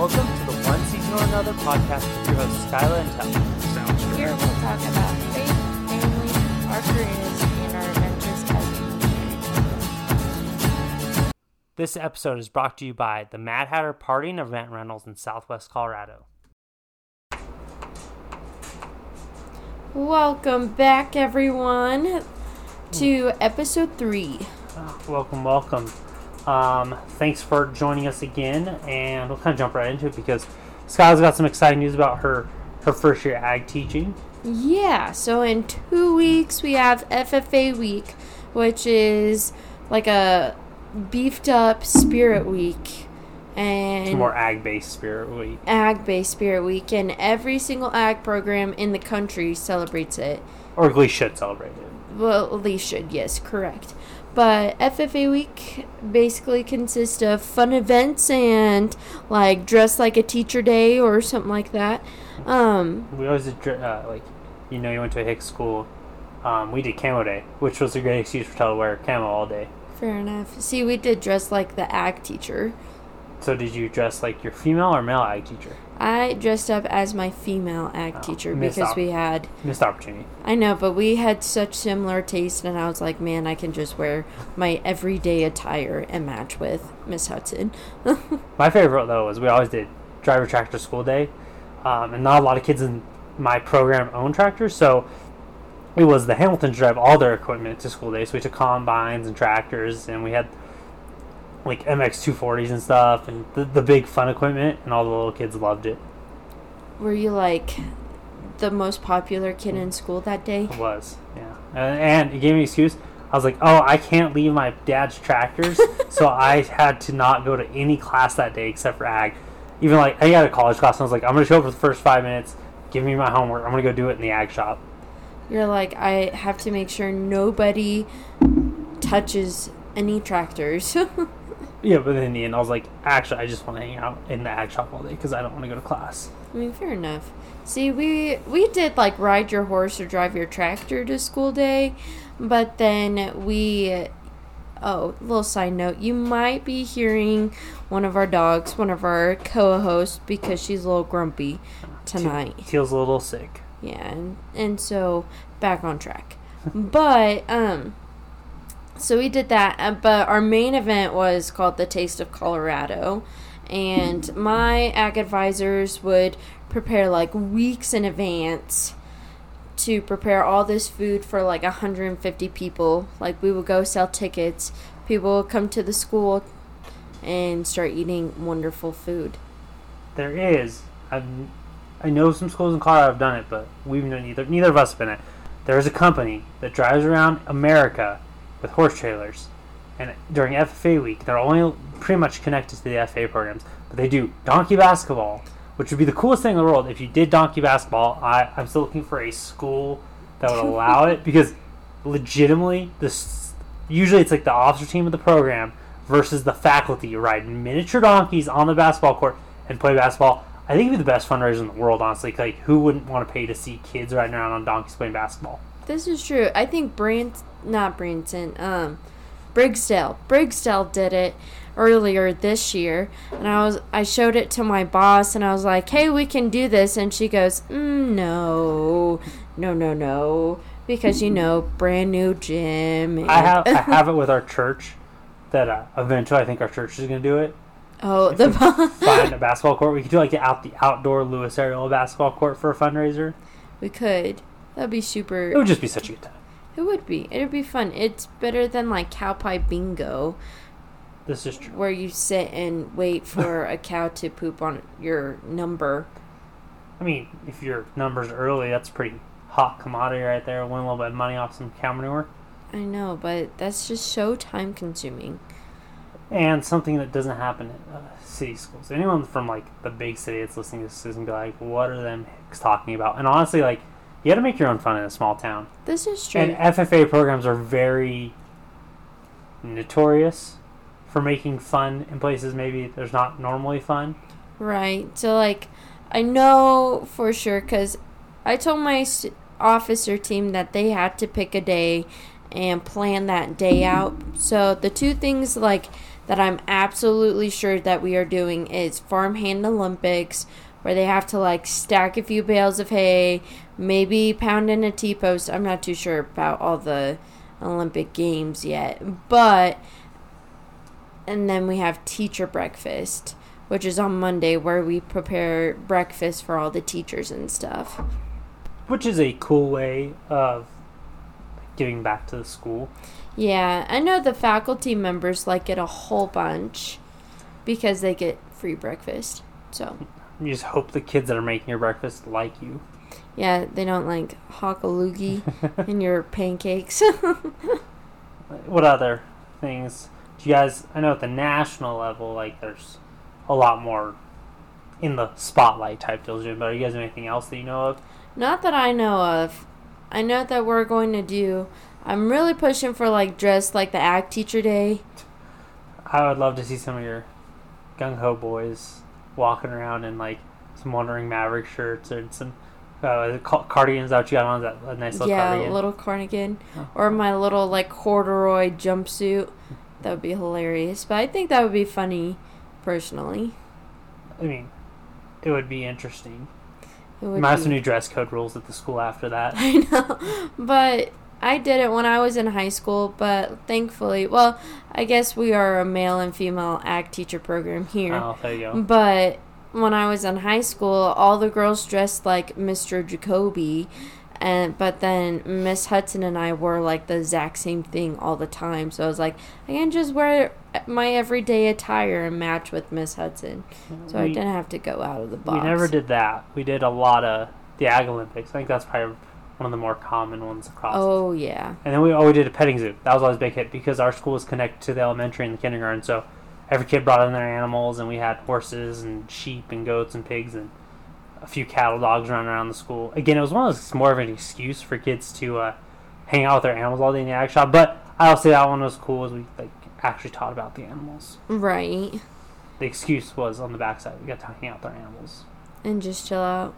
Welcome to the One Season or Another podcast with your hosts Skyla and Tel. Here we'll talk about faith, family, our careers, and our adventures as a This episode is brought to you by the Mad Hatter Party and Event Rentals in Southwest Colorado. Welcome back, everyone, to episode three. Welcome, welcome. Um, thanks for joining us again, and we'll kind of jump right into it because Skyla's got some exciting news about her her first year ag teaching. Yeah, so in two weeks we have FFA week, which is like a beefed up spirit week and It's more ag based spirit week. ag based spirit week, and every single ag program in the country celebrates it. Or at least should celebrate it. Well, at least should, yes, correct. But FFA week basically consists of fun events and like dress like a teacher day or something like that. Um, We always did, uh, like, you know, you went to a Hicks school. Um, we did camo day, which was a great excuse for Tel to wear camo all day. fair enough. See, we did dress like the ag teacher. So did you dress like your female or male ag teacher? I dressed up as my female ag Oh, teacher because op- we had, Missed opportunity. I know, but we had such similar taste, and I was like, man, I can just wear my everyday attire and match with Miss Hudson. My favorite though was we always did driver tractor school day, um, and not a lot of kids in my program own tractors, so it was the Hamiltons drive all their equipment to school day. So we took combines and tractors, and we had like MX 240s and stuff, and the, the big fun equipment, and all the little kids loved it. Were you like the most popular kid in school that day? It was, yeah, and, and it gave me an excuse. I was like, oh, I can't leave my dad's tractors, so I had to not go to any class that day except for ag. Even like I had a college class, and I was like, I'm gonna show up for the first five minutes, give me my homework, I'm gonna go do it in the ag shop. You're like, I have to make sure nobody touches any tractors. Yeah, but in the end, I was like, actually, I just want to hang out in the ag shop all day because I don't want to go to class. I mean, fair enough. See, we we did like ride your horse or drive your tractor to school day, but then we. Oh, little side note: you might be hearing one of our dogs, one of our co-hosts, because she's a little grumpy tonight. Teal's a little sick. Yeah, and, and so back on track. but um so we did that, uh, but our main event was called the Taste of Colorado, and my ag advisors would prepare like weeks in advance to prepare all this food for like 150 people. Like we would go sell tickets, people would come to the school and start eating wonderful food. There is, I've, I know some schools in Colorado have done it, but we've neither neither of us have been it. There is a company that drives around America with horse trailers, and during FFA week, they're only pretty much connected to the FFA programs, but they do donkey basketball, which would be the coolest thing in the world if you did donkey basketball. I, I'm still looking for a school that would allow it because legitimately, this usually it's like the officer team of the program versus the faculty ride miniature donkeys on the basketball court and play basketball. I think it'd be the best fundraiser in the world, honestly. Like, who wouldn't want to pay to see kids riding around on donkeys playing basketball? This is true. I think Brant, not Branson, um, Briggsdale, Briggsdale did it earlier this year, and I was I showed it to my boss, and I was like, "Hey, we can do this," and she goes, mm, "No, no, no, no," because you know, brand new gym. I have I have it with our church that uh, eventually I think our church is going to do it. oh, the Find a basketball court. We could do like the out the outdoor Lewis Arriola basketball court for a fundraiser. we could. That'd be super. It would just be such a good time. It would be. It'd be fun. It's better than like cow pie bingo. This is true. where you sit and wait for a cow to poop on your number. I mean, if your numbers early, that's pretty hot commodity right there. Win a little bit of money off some cow manure. I know, but that's just so time consuming. and something that doesn't happen at uh, city schools. Anyone from like the big city that's listening to this is gonna be like, "What are them hicks talking about?" And honestly, like, you got to make your own fun in a small town. This is true. And FFA programs are very notorious for making fun in places maybe there's not normally fun. right. So, like, I know for sure because I told my officer team that they had to pick a day and plan that day out. So the two things like that I'm absolutely sure that we are doing is farmhand Olympics where they have to like stack a few bales of hay, maybe pound in a T post. I'm not too sure about all the Olympic games yet, but and then we have teacher breakfast, which is on Monday where we prepare breakfast for all the teachers and stuff. Which is a cool way of giving back to the school. Yeah, I know the faculty members like it a whole bunch because they get free breakfast. So, You just hope the kids that are making your breakfast like you. yeah, they don't like hock a loogie in your pancakes. What other things? Do you guys? I know at the national level, like there's a lot more in the spotlight type deals. But are you guys doing anything else that you know of? Not that I know of. I know that we're going to do. I'm really pushing for like dress like the ag teacher day. I would love to see some of your gung ho boys walking around in like some Wandering Maverick shirts and some uh, cardigans out you got on that a nice little yeah, cardigan. little cardigan or my little like corduroy jumpsuit. That would be hilarious. But I think that would be funny, personally. I mean, it would be interesting. It would might have be- some new dress code rules at the school after that. I know, but I did it when I was in high school. But thankfully, well, I guess we are a male and female ag teacher program here. Oh, there you go. But when I was in high school, all the girls dressed like Mr. Jacoby, and but then Miss Hudson and I wore like the exact same thing all the time. So I was like, I can just wear my everyday attire and match with Miss Hudson. So I didn't have to go out of the box. We never did that. We did a lot of the Ag Olympics. I think that's probably one of the more common ones across. Oh yeah. And then we oh we did a petting zoo. That was always a big hit because our school was connected to the elementary and the kindergarten. So every kid brought in their animals, and we had horses and sheep and goats and pigs and a few cattle dogs running around the school. Again, it was one of those more of an excuse for kids to uh, hang out with their animals all day in the ag shop. But I'll say that one was cool. As we like actually taught about the animals. Right. The excuse was on the backside. We got to hang out with our animals. And just chill out.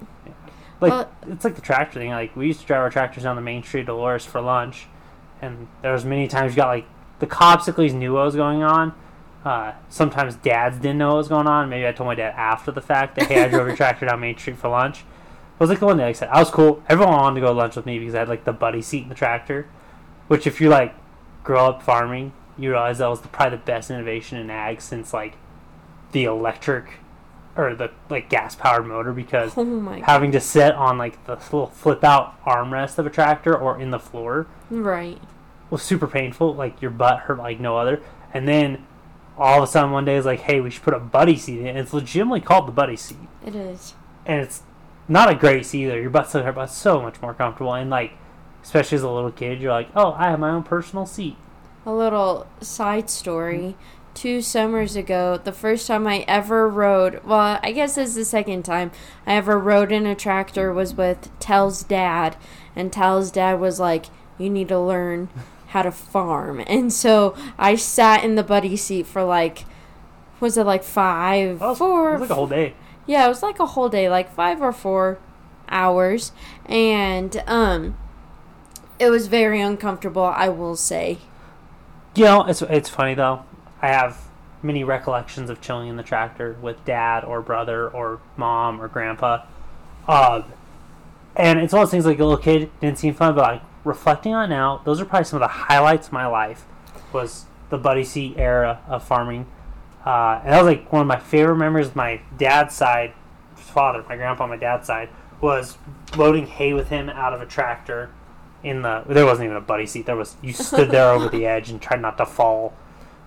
Like Well- it's like the tractor thing. Like we used to drive our tractors down the main street of Dolores for lunch, and there was many times you got like the cops at least knew what was going on. Uh, sometimes dads didn't know what was going on. Maybe I told my dad after the fact that hey, I drove your tractor down Main Street for lunch. It was like the one day I said I was cool. Everyone wanted to go to lunch with me because I had like the buddy seat in the tractor. Which if you like grow up farming, you realize that was the, probably the best innovation in ag since like the electric or the like gas powered motor because Oh god. having to sit on like the little flip out armrest of a tractor or in the floor Right. was super painful. Like your butt hurt like no other. And then all of a sudden one day it's like, hey, we should put a buddy seat in. And it's legitimately called the buddy seat, It is. and it's not a great seat either. Your butt's still hurt, but it's so much more comfortable. And like, especially as a little kid, you're like, oh, I have my own personal seat. A little side story. Two summers ago, the first time I ever rode, well, I guess it's the second time I ever rode in a tractor was with Tell's dad. And Tell's dad was like, You need to learn how to farm. And so I sat in the buddy seat for like, was it like five, That four, it was like a whole day. yeah, it was like a whole day, like five or four hours, and um, it was very uncomfortable. I will say. You know, it's it's funny though. I have many recollections of chilling in the tractor with dad or brother or mom or grandpa. Um, and it's one of those things like a little kid didn't seem fun, but like reflecting on now, those are probably some of the highlights of my life. Was the buddy seat era of farming, uh, and that was like one of my favorite memories. of My dad's side, father, my grandpa, on my dad's side was loading hay with him out of a tractor. In the there wasn't even a buddy seat. There was you stood there over the edge and tried not to fall.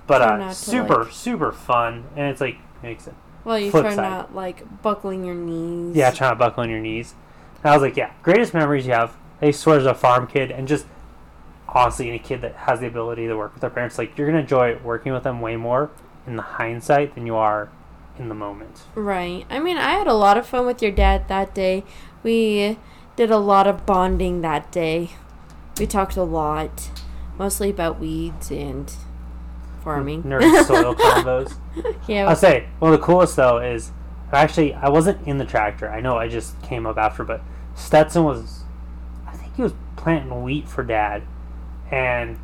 But uh, super like- super fun, and it's like makes it Well, you try side. not like buckling your knees. yeah, trying to buckle on your knees. And I was like, yeah, greatest memories you have. I swear as a farm kid, and just honestly, any kid that has the ability to work with their parents, like you're gonna enjoy working with them way more in the hindsight than you are in the moment. Right. I mean, I had a lot of fun with your dad that day. We did a lot of bonding that day. We talked a lot, mostly about weeds and farming. Nerd soil combos. yeah. I'll say one of the coolest though is actually I wasn't in the tractor. I know I just came up after, but Stetson was I think he was planting wheat for dad, and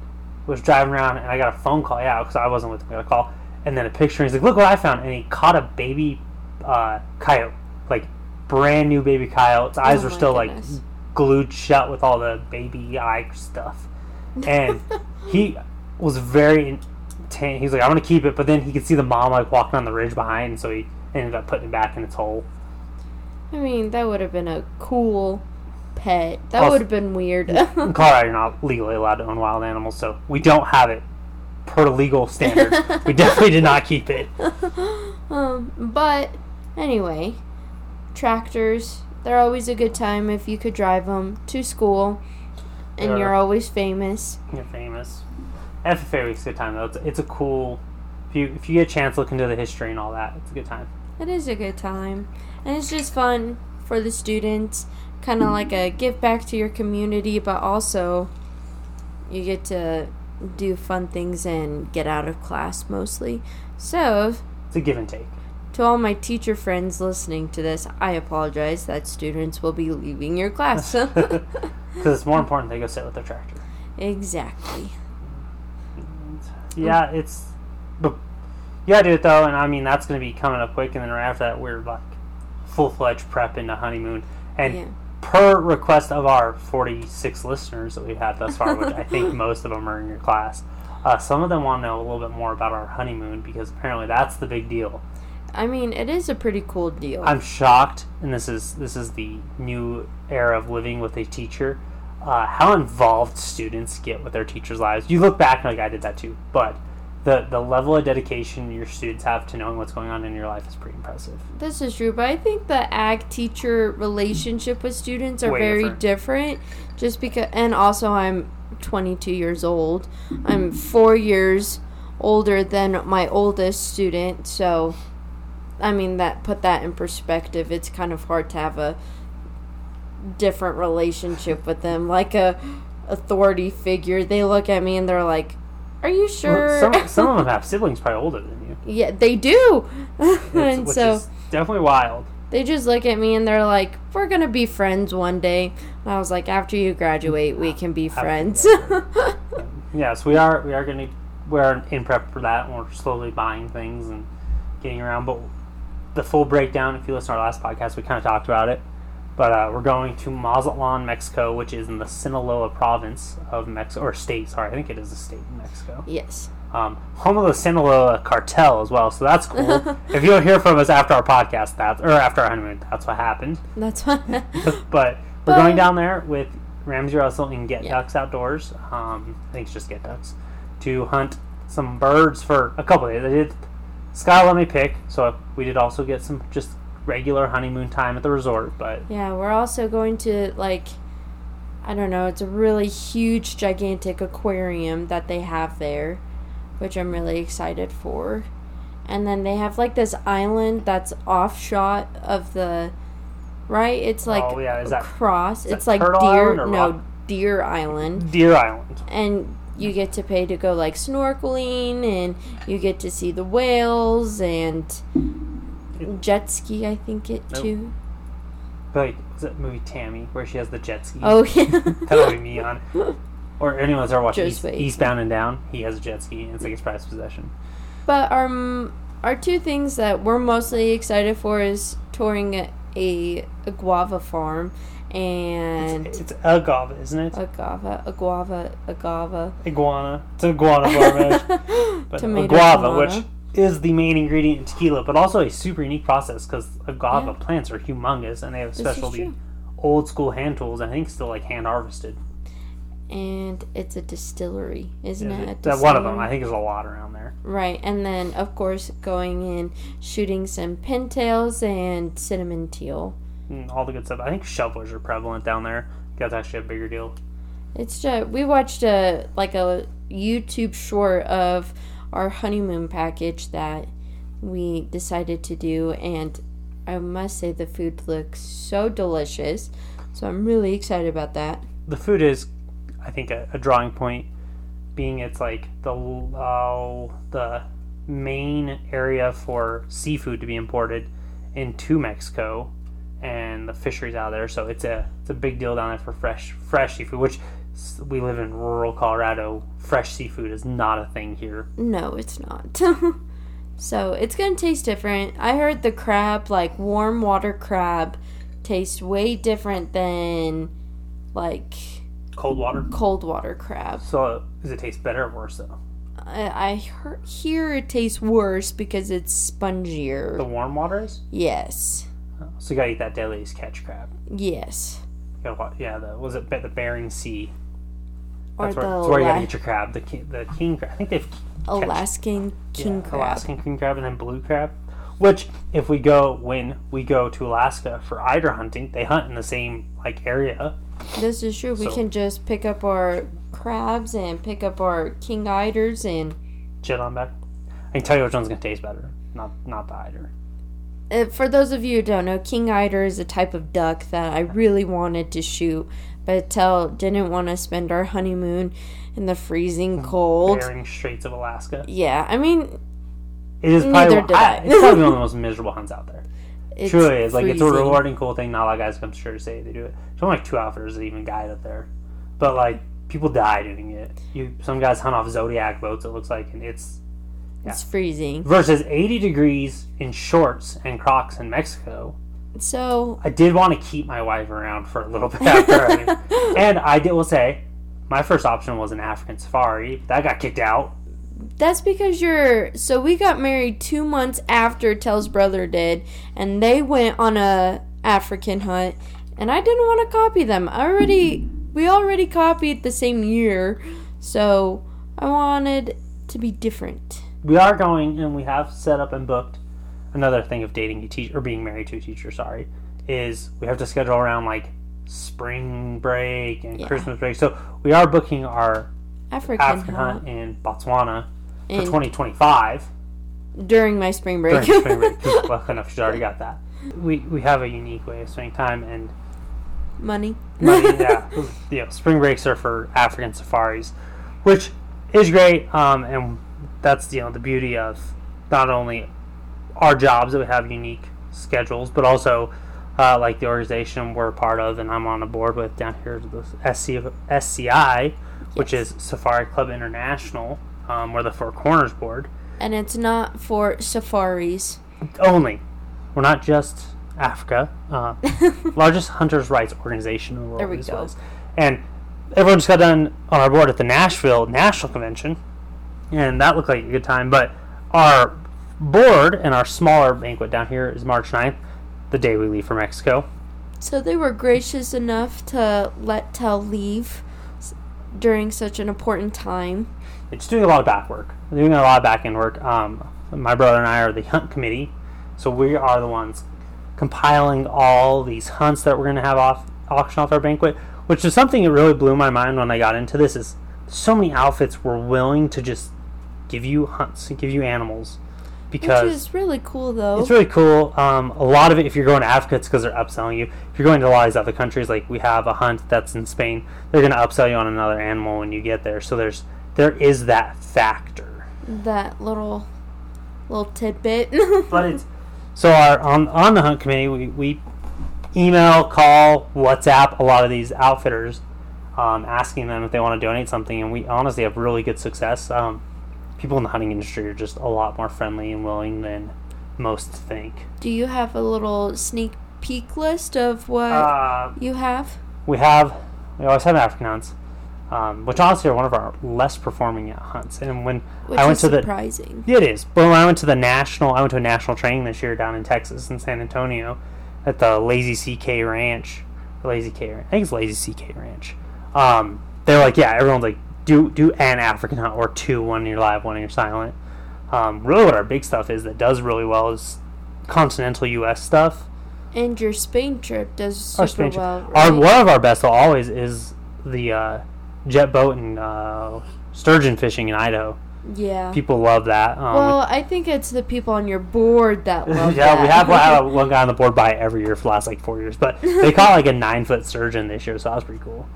was driving around, and I got a phone call. Yeah, because I wasn't with him. I got a call, and then a picture. And he's like, "Look what I found!" And he caught a baby uh, coyote, like brand new baby coyote. Its eyes Oh were still goodness. like glued shut with all the baby eye stuff, and he was very intent. He's like, "I'm gonna keep it," but then he could see the mom like walking on the ridge behind, so he ended up putting it back in its hole. I mean, that would have been a cool pet. That would have been weird. In Colorado, you're not legally allowed to own wild animals, so we don't have it per legal standards. we definitely did not keep it. um, but anyway, tractors, they're always a good time if you could drive them to school and Yeah. you're always famous. You're famous. FFA week's a good time though. It's, it's a cool. If you if you get a chance, look into the history and all that. It's a good time. It is a good time. And it's just fun for the students, kind of like a give back to your community, but also you get to do fun things and get out of class mostly. So, It's a give and take. to all my teacher friends listening to this, I apologize that students will be leaving your class. Because it's more important they go sit with their tractor. exactly. Yeah, it's. But you gotta do it though, and I mean that's gonna be coming up quick, and then right after that we're like full fledged prep into honeymoon, and Yeah. per request of our forty six listeners that we've had thus far, which I think most of them are in your class. Uh, some of them want to know a little bit more about our honeymoon because apparently that's the big deal. I mean, it is a pretty cool deal. I'm shocked, and this is this is the new era of living with a teacher. Uh, how involved students get with their teachers' lives. You look back and like I did that too, but the the level of dedication your students have to knowing what's going on in your life is pretty impressive. This is true, but I think the ag teacher relationship with students are Way very different. different. Just because, and also I'm 22 years old. I'm four years older than my oldest student, so I mean that put that in perspective. It's kind of hard to have a different relationship with them, like a authority figure. They look at me and they're like, "Are you sure?" Some some of them have siblings probably older than you, yeah, they do, and which so. is definitely wild. They just look at me and they're like, "We're gonna be friends one day." And I was like, "After you graduate, we can be friends." Yes, we are. We are going to. We're in prep for that, and we're slowly buying things and getting around. But the full breakdown, if you listen to our last podcast, we kind of talked about it. But uh, we're going to Mazatlan, Mexico, which is in the Sinaloa province of Mexico, or state. Sorry, I think it is a state in Mexico. yes. Um, home of the Sinaloa cartel as well, so that's cool. if you don't hear from us after our podcast, that or after our honeymoon, that's what happened. That's what. but we're going down there with Ramsey Russell and Get Yeah. Ducks Outdoors. Um, I think it's just Get Ducks to hunt some birds for a couple of days. I did. Scott let me pick, so we did also get some just regular honeymoon time at the resort. But yeah, we're also going to like, I don't know. It's a really huge, gigantic aquarium that they have there, which I'm really excited for. And then they have like this island that's off shot of the, right? It's like Oh, yeah, is that- cross. that It's like deer. No, Rock? Deer Island. Deer Island, and you get to pay to go like snorkeling and you get to see the whales and jet ski i think it Nope. too like is that movie Tammy where she has the jet ski? oh yeah that would be me on. Or anyone that's ever watched East. Eastbound and Down, he has a jet ski. and It's like his prized possession. but um our two things that we're mostly excited for is touring a, a, a guava farm and It's, it's agave, isn't it? agava agava agava Iguana. It's an iguana farm. But Tomato a guava, iguana. which is the main ingredient in tequila, but also a super unique process because agave Yeah. plants are humongous and they have specialty old school hand tools. I think still like hand harvested. and it's a distillery isn't Is it, it- A that one of them. I think there's a lot around there. Right, and then of course going in shooting some pintails and cinnamon teal. And all the good stuff. I think shovelers are prevalent down there. That's actually a bigger deal. It's just we watched a like a YouTube short of our honeymoon package that we decided to do, and I must say the food looks so delicious. So I'm really excited about that. The food is, I think, a, a drawing point, being it's like the uh, the main area for seafood to be imported into Mexico, and the fisheries out there. So it's a it's a big deal down there for fresh fresh seafood, which we live in rural Colorado. Fresh seafood is not a thing here. No, it's not. so it's gonna taste different. I heard the crab, like warm water crab, tastes way different than like Cold water. cold water crab. So does it taste better or worse though? I, I hear, hear it tastes worse because it's spongier. The warm water is. Yes. So you gotta eat that deadliest catch crab. Yes. You gotta, wa- yeah, the was it the Bering Sea? Or That's the where, that's where you gotta get your crab. The king, the king crab. I think they've Alaskan king yeah, crab. Alaskan king crab and then blue crab. Which, if we go when we go to Alaska for eider hunting, they hunt in the same like area. This is true. We can just pick up our crabs and pick up our king eiders and Shit on back. I can tell you which one's gonna taste better. Not not the eider. Uh, for those of you who don't know, king eider is a type of duck that I really wanted to shoot, but Tell didn't want to spend our honeymoon in the freezing mm, cold. Bering Straits of Alaska. Yeah, I mean, It is probably did I, I. it's probably one of the most miserable hunts out there. it's Truly is like it's a rewarding, cool thing. Not a lot of guys come sure to say they do it. There's only like two outfitters that even guide up there, but like people die doing it. You some guys hunt off Zodiac boats. It looks like, and it's It's freezing. versus 80 degrees in shorts and Crocs in Mexico. So I did want to keep my wife around for a little bit after, I, and I did will say my first option was an African safari. That got kicked out. that's because you're. So we got married two months after Tell's brother did, and they went on a African hunt, and I didn't want to copy them. I already, we already copied the same year, so I wanted to be different. We are going, and we have set up and booked. Another thing of dating a teacher or being married to a teacher, sorry, is we have to schedule around like spring break and Yeah. Christmas break. So we are booking our African, African hunt in Botswana for 2025. during my spring break. during spring break. Lucky enough, she's already got that. We we have a unique way of spending time, and Money. money, yeah, know, spring breaks are for African safaris, which is great. Um, and that's you know the beauty of not only our jobs that we have unique schedules, but also uh, like the organization we're a part of, and I'm on a board with down here, the SC, SCI, which is Safari Club International. Um, we're the Four Corners board. and it's not for safaris. only. We're not just Africa. Uh, largest hunters' rights organization in the world. There we go. And everyone just got done on our board at the Nashville National Convention, and that looked like a good time. But our board and our smaller banquet down here is March 9th, the day we leave for Mexico. So they were gracious enough to let Tell leave during such an important time. It's doing a lot of back work. Doing a lot of back end work. Um, my brother and I are the hunt committee, so we are the ones compiling all these hunts that we're going to have off auction off our banquet, which is something that really blew my mind when I got into this. Is so many outfits were willing to just give you hunts and give you animals Which because is really cool, though. it's really cool. Um, a lot of it, if you're going to Africa, it's because they're upselling you. If you're going to a lot of these other countries, like we have a hunt that's in Spain, they're going to upsell you on another animal when you get there. So there's there is that factor. that little little tidbit. But it's so our on on the hunt committee, we, we email, call, WhatsApp a lot of these outfitters, um, asking them if they want to donate something, and we honestly have really good success. Um, people in the hunting industry are just a lot more friendly and willing than most think. Do you have a little sneak peek list of what Uh, you have? we have we always have African hunts, um, which honestly are one of our less performing hunts. And when Which I went to the surprising. yeah, it is, but when I went to the national, I went to a national training this year down in Texas in San Antonio at the Lazy CK Ranch, Lazy K. I think it's Lazy CK Ranch. Um, they're like, yeah, everyone's like, do do an African hunt or two, one you're live, one you're silent. Um, really, what our big stuff is that does really well is continental U.S. stuff. And your Spain trip does Our super Spain trip. well. Our one of our best always is the uh, jet boat and uh, sturgeon fishing in Idaho. Yeah. People love that. Um, well, I think it's the people on your board that love yeah, that. we have one, one guy on the board by every year for the last like four years, but they caught like a nine foot sturgeon this year, so that was pretty cool.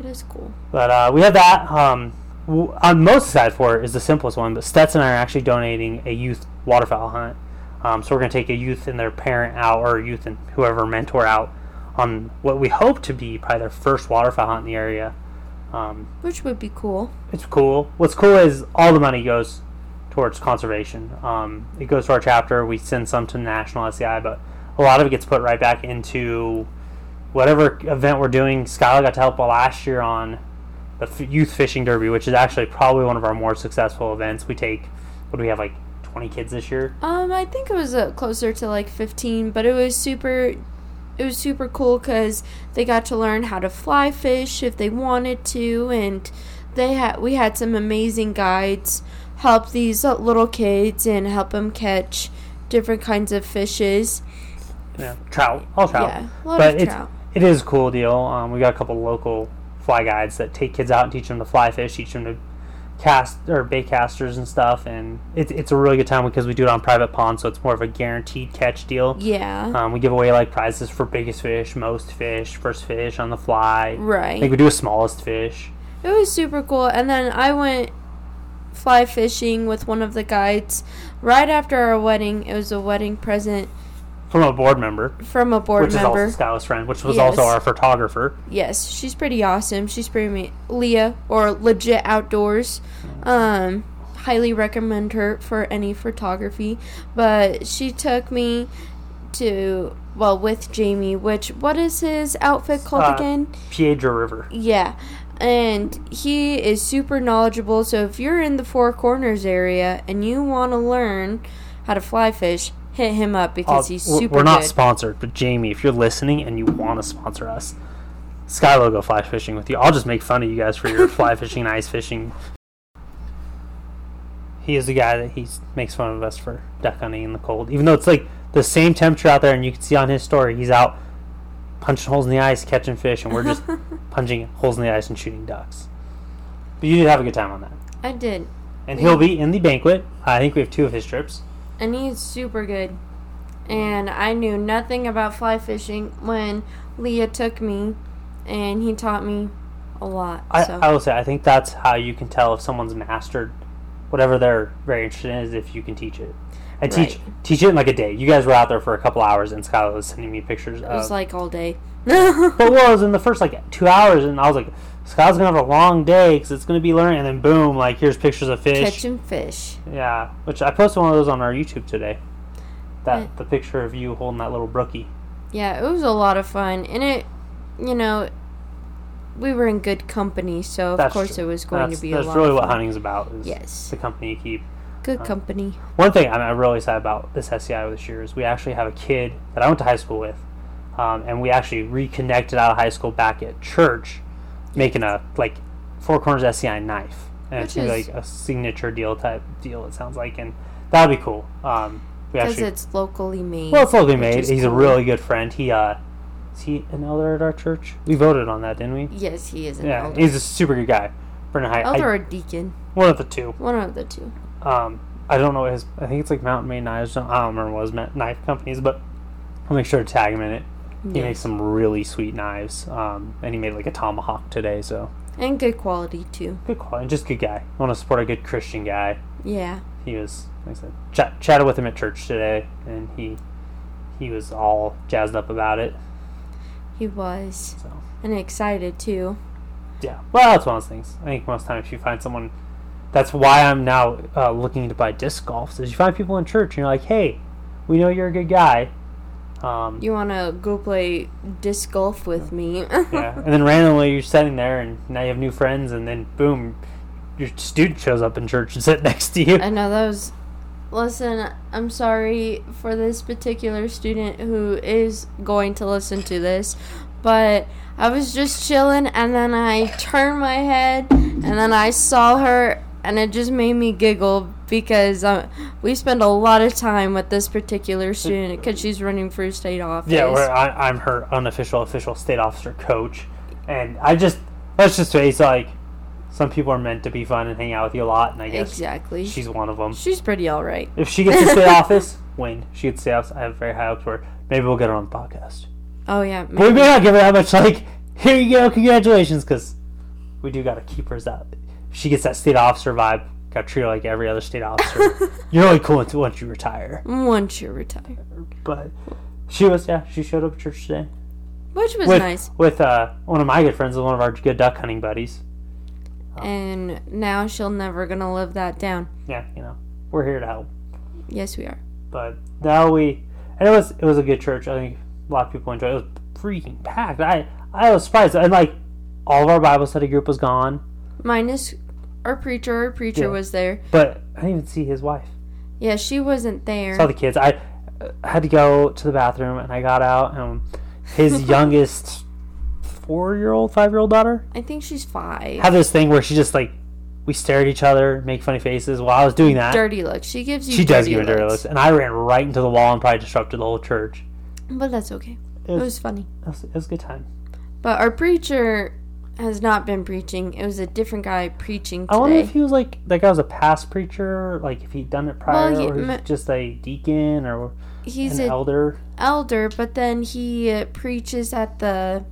It is cool. But uh, we have that. Um, w- I'm most excited for is the simplest one, but Stetson and I are actually donating a youth waterfowl hunt. Um, so we're going to take a youth and their parent out, or a youth and whoever mentor out on what we hope to be probably their first waterfowl hunt in the area. Um, Which would be cool. it's cool. What's cool is all the money goes towards conservation. Um, it goes to our chapter. We send some to National SCI, but a lot of it gets put right back into whatever event we're doing. Skylar got to help last year on the f- youth fishing derby, which is actually probably one of our more successful events. We take what do we have like 20 kids this year? Um, I think it was uh, closer to like 15, but it was super. It was super cool because they got to learn how to fly fish if they wanted to, and they had we had some amazing guides help these little kids and help them catch different kinds of fishes. Yeah, trout, all trout. Yeah, a lot but of it's trout. It is a cool deal. Um, we got a couple local fly guides that take kids out and teach them to fly fish, teach them to cast or bait casters and stuff, and it's it's a really good time because we do it on private ponds, so it's more of a guaranteed catch deal. Yeah, Um, we give away like prizes for biggest fish, most fish, first fish on the fly. Right. we do a smallest fish. It was super cool. And then I went fly fishing with one of the guides right after our wedding. It was a wedding present From a board member, from a board which member. is also Skylar's friend, which was Yes. also our photographer. Yes, she's pretty awesome. She's pretty ma- Leah or Legit Outdoors. Um, highly recommend her for any photography. But she took me to well with Jamie. Which what is his outfit called Uh, again? Piedra River. Yeah. And he is super knowledgeable. So if you're in the Four Corners area and you want to learn how to fly fish, hit him up because Uh, he's super We're not good. sponsored, but Jamie, if you're listening and you want to sponsor us, Sky will go fly fishing with you. I'll just make fun of you guys for your fly fishing and ice fishing. He is the guy that he makes fun of us for duck hunting in the cold, even though it's like the same temperature out there, and you can see on his story he's out punching holes in the ice, catching fish, and we're just punching holes in the ice and shooting ducks. But you did have a good time on that, I did. and he'll be in the banquet. I think we have two of his trips. And he's super good. And I knew nothing about fly fishing when Leah took me, and he taught me a lot. I, so I will say I think that's how you can tell if someone's mastered whatever they're very interested in is if you can teach it and teach Right. teach it in like a day. You guys were out there for a couple hours and Skylar was sending me pictures it was of. like all day. but well, it was in the first like two hours and I was like, Skylar's gonna have a long day because it's gonna be learning. And then boom, like here's pictures of fish. Catching fish. Yeah, which I posted one of those on our YouTube today. That Yeah. the picture of you holding that little brookie. Yeah, it was a lot of fun, and it, you know, we were in good company, so of That's course true. it was going That's, to be a that's really what hunting's about. Is Yes, the company you keep. good uh, company. One thing I'm, I'm really sad about this SCI this year is we actually have a kid that I went to high school with, um, and we actually reconnected out of high school back at church, making a like Four Corners SCI knife, and it's Which be is- like a signature deal type deal. It sounds like, and that'd be cool. Um, we Because actually it's locally made. well, it's locally which made. is He's a cool. really good friend. He uh, is he an elder at our church? We voted on that, didn't we? Yes, he is an Yeah, elder. he's a super good guy. Brendan High, elder I, or deacon, one of the two. one of the two. Um, I don't know what his. I think it's like Mountain Made Knives. I don't remember what his ma- knife companies, but I'll make sure to tag him in it. He Yes. makes some really sweet knives. Um, and he made like a tomahawk today, so and good quality too. good quality. Just good guy. I want to support a good Christian guy. Yeah, He was, like I said, chat, chatted with him at church today, and he he was all jazzed up about it. he was, So and excited too. yeah, well, that's one of those things. I think most times if you find someone, that's why I'm now uh, looking to buy disc golfs. Is you find people in church and you're like, hey, we know you're a good guy. Um, You want to go play disc golf with me? yeah, and then randomly you're sitting there, and now you have new friends, and then boom, your student shows up in church and sit next to you. I know that was. Listen, I'm sorry for this particular student who is going to listen to this, but I was just chilling and then I turned my head and then I saw her and it just made me giggle because uh, we spend a lot of time with this particular student because she's running for state office. Yeah, where I, I'm her unofficial official state officer coach, and I just let's just face like some people are meant to be fun and hang out with you a lot, and I guess exactly. she's one of them. She's pretty alright. If she gets to state office, win. She gets to state office. I have very high hopes for her. Maybe we'll get her on the podcast. Oh, yeah. But we may not give her that much. Like, here you go, congratulations, because we do got to keep her as that. If she gets that state officer vibe, got to treat her like every other state officer. You're only cool until once you retire. Once you retire. But she was, yeah, she showed up at church today. Which was with, nice. With uh, one of my good friends, one of our good duck hunting buddies. and now she'll never gonna live that down. Yeah, you know, we're here to help. Yes, we are. But now we, and it was it was a good church. I think a lot of people enjoyed. it. It was freaking packed. I I was surprised, and like all of our Bible study group was gone, Minus our preacher. Our preacher Yeah. was there. but I didn't even see his wife. Yeah, she wasn't there. saw the kids. I uh, had to go to the bathroom, and I got out, and his youngest four-year-old, five-year-old daughter I think she's five. had this thing where she just like we stare at each other, make funny faces. While I was doing that, dirty looks. She gives you. she does give me dirty looks. and I ran right into the wall and probably disrupted the whole church. But that's okay. It It was, was funny. it was, it was a good time. But our preacher has not been preaching. It was a different guy preaching today. I wonder if he was like that guy was a past preacher, like if he'd done it prior, Well, he- or he's ma- just a deacon or He's an elder. elder, but then he uh, preaches at the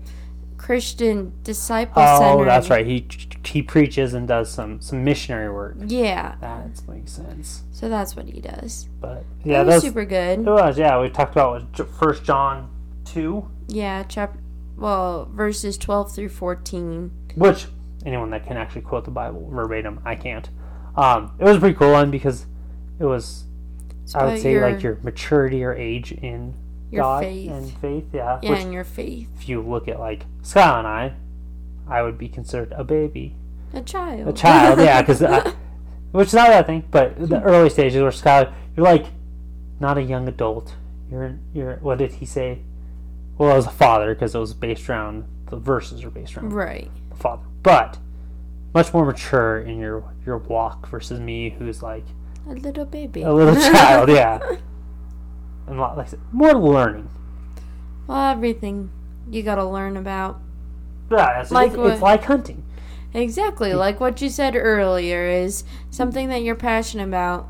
Christian Disciple Oh, Center. that's right. He he preaches and does some some missionary work. Yeah, That makes sense. so that's what he does. But Yeah, it was super it good. was. Yeah, we talked about First John two, Yeah, chap. Well, verses twelve through fourteen. which anyone that can actually quote the Bible verbatim, I can't. Um, it was a pretty cool one because it was It's I would say your, like your maturity or age in God faith. and faith. Yeah, yeah, which and your faith. if you look at like Scott and I, I would be considered a baby, A child. a child. yeah, because which is not that thing, but the early stages where Scott, you're like not a young adult. You're you're what did he say? Well, it was a father because it was based around the verses are based around right. the father, but much more mature in your your walk versus me, who's like A little baby. a little child. Yeah, and lot like more learning. well, everything you gotta learn about. Yeah, it's, Like it's, what? it's like hunting. Exactly, like what you said earlier is something that you're passionate about.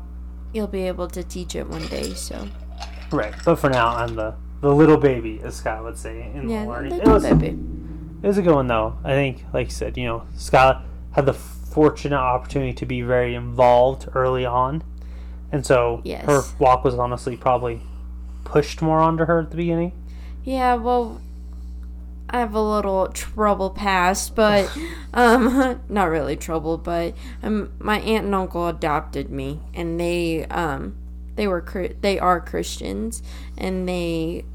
You'll be able to teach it one day. So Right, but for now, I'm the the little baby, as Scott would say in yeah, the learning. It little was, baby. it was a good one though. I think, like you said, you know, Scott had the fortunate opportunity to be very involved early on, and so Yes. her walk was honestly probably pushed more onto her at the beginning. Yeah, well, I have a little trouble past, but um, not really trouble, but um, my aunt and uncle adopted me, and they um, they were they are Christians, and they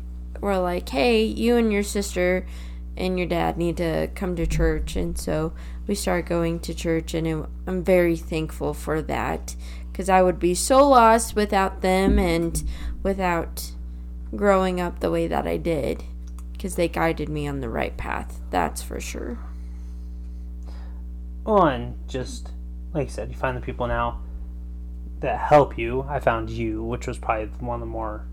were like, hey, you and your sister and your dad need to come to church, and so we started going to church, and I'm very thankful for that, because I would be so lost without them and without growing up the way that I did because they guided me on the right path. That's for sure. Well, just like I said, you find the people now that help you. I found you, which was probably one of the more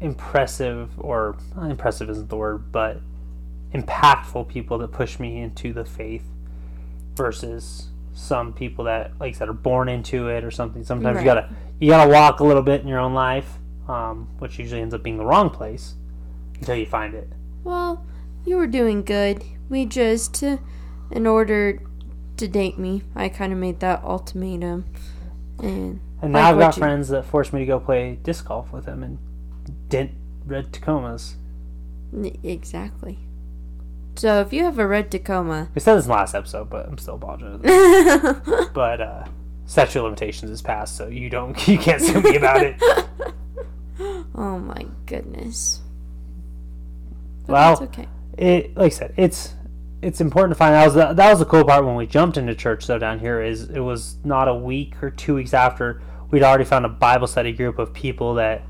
impressive, or impressive isn't the word, but impactful people that push me into the faith versus some people that, like I said, are born into it or something. Sometimes you gotta you gotta walk a little bit in your own life, um, which usually ends up being the wrong place until you find it. Well, you were doing good. We just, in order to date me, I kind of made that ultimatum. And And Like now I've got you- friends that forced me to go play disc golf with them in Dent Red Tacomas. exactly. So if you have a red Tacoma, We said this in the last episode, but I'm still apologizing. but uh, statute limitations is passed, so you don't you can't sue me about it. oh my goodness. But Well, okay. It like I said, it's it's important to find that was the, that was the cool part when we jumped into church though down here is it was not a week or two weeks after we'd already found a Bible study group of people that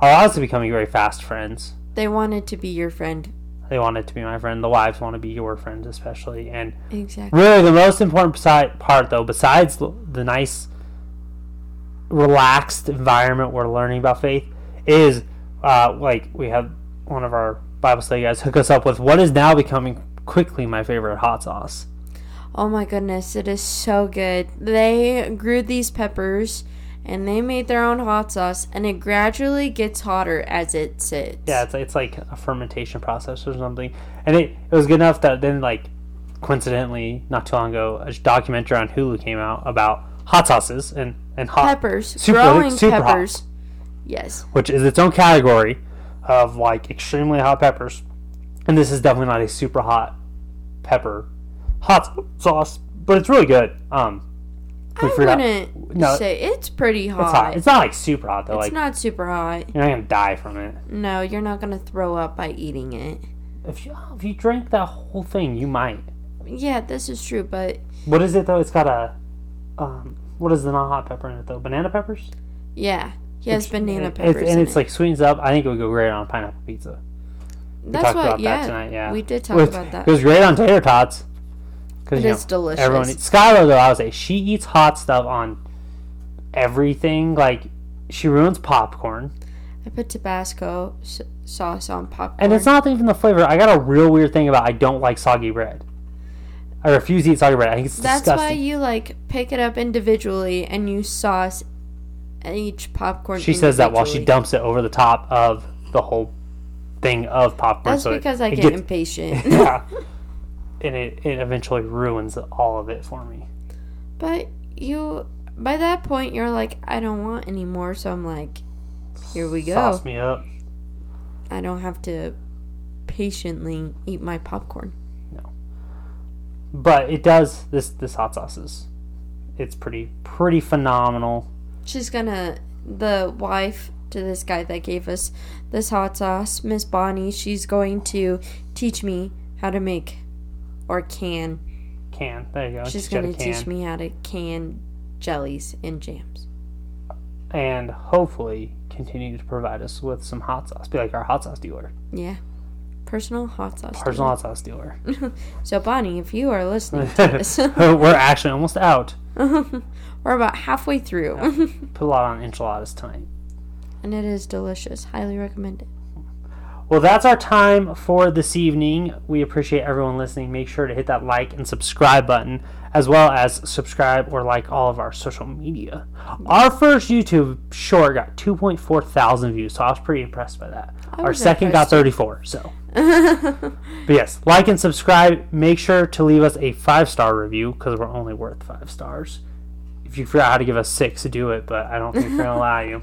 are honestly becoming very fast friends. They wanted to be your friend. They wanted to be my friend. The wives want to be your friends, especially. And Exactly. really, the most important part, though, besides the, the nice, relaxed environment we're learning about faith, is uh, like we have one of our Bible study guys hook us up with what is now becoming quickly my favorite hot sauce. Oh my goodness, it is so good. They grew these peppers and they made their own hot sauce, and it gradually gets hotter as it sits. Yeah, it's, it's like a fermentation process or something. And it, it was good enough that then, like, coincidentally, not too long ago, a documentary on Hulu came out about hot sauces and, and hot peppers, super- growing super hot. peppers. Yes. which is its own category of like extremely hot peppers. And this is definitely not a super hot pepper, hot sauce, but it's really good. Um, we I wouldn't no, say it's pretty hot. it's hot. It's not like super hot though. It's like not super hot. you're not gonna die from it. No, you're not gonna throw up by eating it. If you if you drink that whole thing, you might. Yeah, this is true, but What is it though? It's got a um. What is the non hot pepper in it though? Banana peppers. yeah, he has Which- banana peppers. It's, and it's it. like sweetens up. I think it would go great on pineapple pizza. That's talked what. about that yeah, tonight, yeah. we did talk With- about that. It was great on tater tots. Because It you know, is delicious. everyone eats. Skylar though, I would say she eats hot stuff on everything. Like she ruins popcorn, I put Tabasco s- sauce on popcorn. and it's not even the flavor. I got a real weird thing about I don't like soggy bread. I refuse to eat soggy bread. I think it's That's disgusting. why you like pick it up individually and you sauce each popcorn. she says that while she dumps it over the top of the whole thing of popcorn. That's so it- because I it get gets- impatient. yeah. And it, it eventually ruins all of it for me. But you, by that point, you're like, I don't want any more. So I'm like, here we go. Sauce me up. I don't have to patiently eat my popcorn. No. But it does this this hot sauce is it's pretty pretty phenomenal. She's gonna, the wife to this guy that gave us this hot sauce, Miss Bonnie, she's going to teach me how to make or can. Can. There you go. She's She going to teach me how to can jellies and jams. And hopefully continue to provide us with some hot sauce. Be like our hot sauce dealer. Yeah. Personal hot sauce. Personal hot sauce dealer. dealer. So, Bonnie, if you are listening to this, We're actually almost out. we're about halfway through. Put a lot on enchiladas tonight. And it is delicious. Highly recommend it. Well, that's our time for this evening. We appreciate everyone listening. Make sure to hit that like and subscribe button, as well as subscribe or like all of our social media. Our first YouTube short got 2.4 thousand views, so I was pretty impressed by that. Our second got 34. So, but yes, like and subscribe. Make sure to leave us a five star review because we're only worth five stars. If you figure out how to give us six, do it, but I don't think we're gonna allow you.